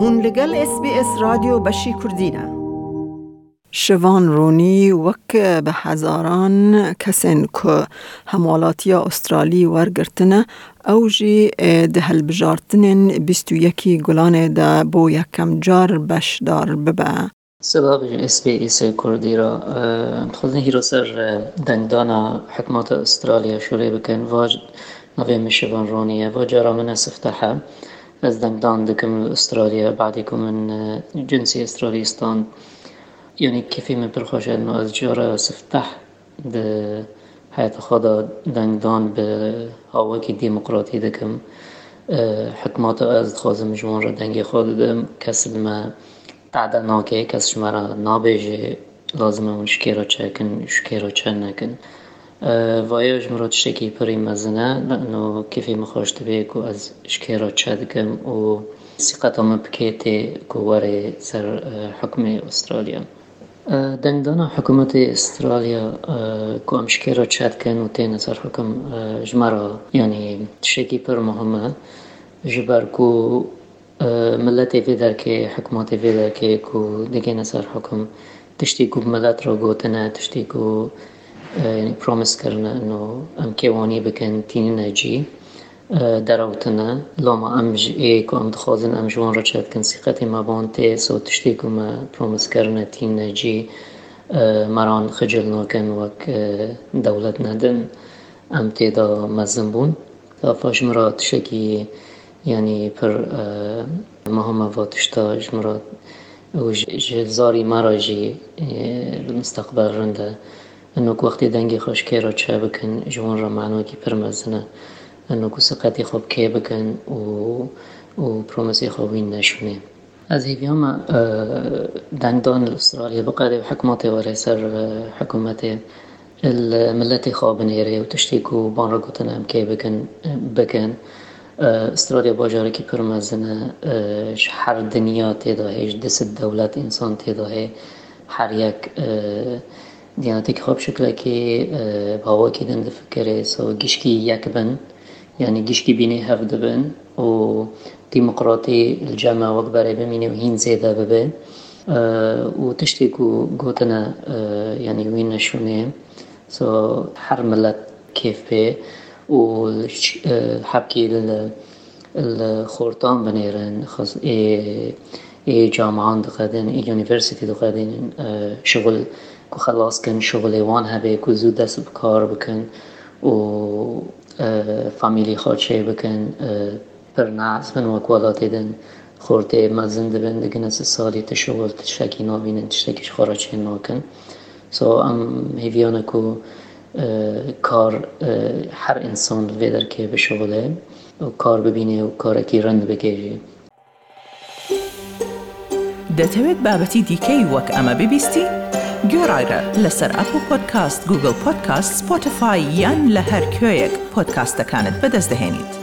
هون لگل اس بی اس رادیو بشی کردینه شوان رونی وک به هزاران کسین که همالاتی استرالی ورگرتنه او جی ده هلبجارتنین بیستو یکی گلان ده بو یکم جار بشدار ببه. سبب اس بی اس کردی را خودن هیرو سر دنگدانا حکمات استرالیا شوری بکن. واج نوی مشوان رونیه و جارا من سفتحه از دنگدان دکم استرالیا بعدی که من جنسی استرالیستان. يعني كيفي من برخوش انه از جارة سفتح ده حياة خدا دنگدان به هاوكي ديمقراطي دكم حكمات از خازم جوان را دنگي خود دم کس ما تعدل ناكي کس شما را نابيجي لازم اون شكيرا چكن شكيرا چن نكن وایاج مراد وایەژم ڕۆ تشتێکی پڕی مەزنەەوە کیفی مەخۆشتە بێ و ئەس شکێرە چەدگەم و سیقەتەمە بکێتێ گووەێ سەر حکمی ئوسترالیا. دەنگدانە حکوومەتی ئسترالیا کۆم شکێرە چاتکەن و تێنە سەر حکم ژمارە ینی تشتێکی پڕ مهمە ji ber ku milletê vê derkê hikmatê vê derkê ku digêne ser hekum tiştî ku milet re gotine tiştî ku یعنی پرومیس کرنه انه ام کیوانی بکن تینی نجی دراوتنا لما ام ايكو ام دخوزن ام جوان را چد کن سیقتی ما بانتی سو تشتیکو ما پرومس کرنه تین نجی مران خجل ناکن وک دولت ندن ام تیدا مزن بون تا فاش مرا تشکی یعنی پر مهمه و تشتا جمرا و جزاری مرا جی المستقبل رنده انه وقتی دنگی خوش که را چه بکن جوان را معنوی که پر مزنه انه سقطی خوب که بکن و و پرومسی خوبین نشونه. از هیویام دنگدان استرالیا بقدر حکمات وره سر حکومت الملت خواب نیره و تشتیکو بان را گوتن هم که بکن بکن. استرالیا باجاره که پرمزنه. هر دنیا تیدا هیچ دست دولت انسان تیدا هر یک دیانتی دیانەتێک خۆ شکلێکی آه، باوەکی دەن دەفکرێ سەوە گشتی یەک بن یعنی گشتی بینێ هەف دەبن و دیموقڕاتی جەما وەک بەرەی بمینێ و هین زێدا ببن آه، و تشتێک و گۆتنە آه، ینی وین سو هەر ملت کێف پێ و حەبکی خۆرتان بنێرن جامعان دقدن یونیڤرسیتی دقدن شغل خلاص کن شغل وان هبه کو زود دست بکار بکن و فامیلی خود چه بکن پر نعز من وکوالات دن خورده مزن دبن دگن از سالی تشغل تشکی نابینن تشتکیش خورا چه ناکن سو ام هیویانه کو کار هر انسان ویدر که به شغله و کار ببینه و کارکی رند بگیری دەتەوێت بابەتی دیکەی وەک ئەمە ببیستی؟ گۆڕایرە لەسەر ئەپ و پۆدکاست گوگل پۆدکاست سپۆتفاای یان لە هەر کوێیەک پۆدکاستەکانت بەدەستدەێنیت.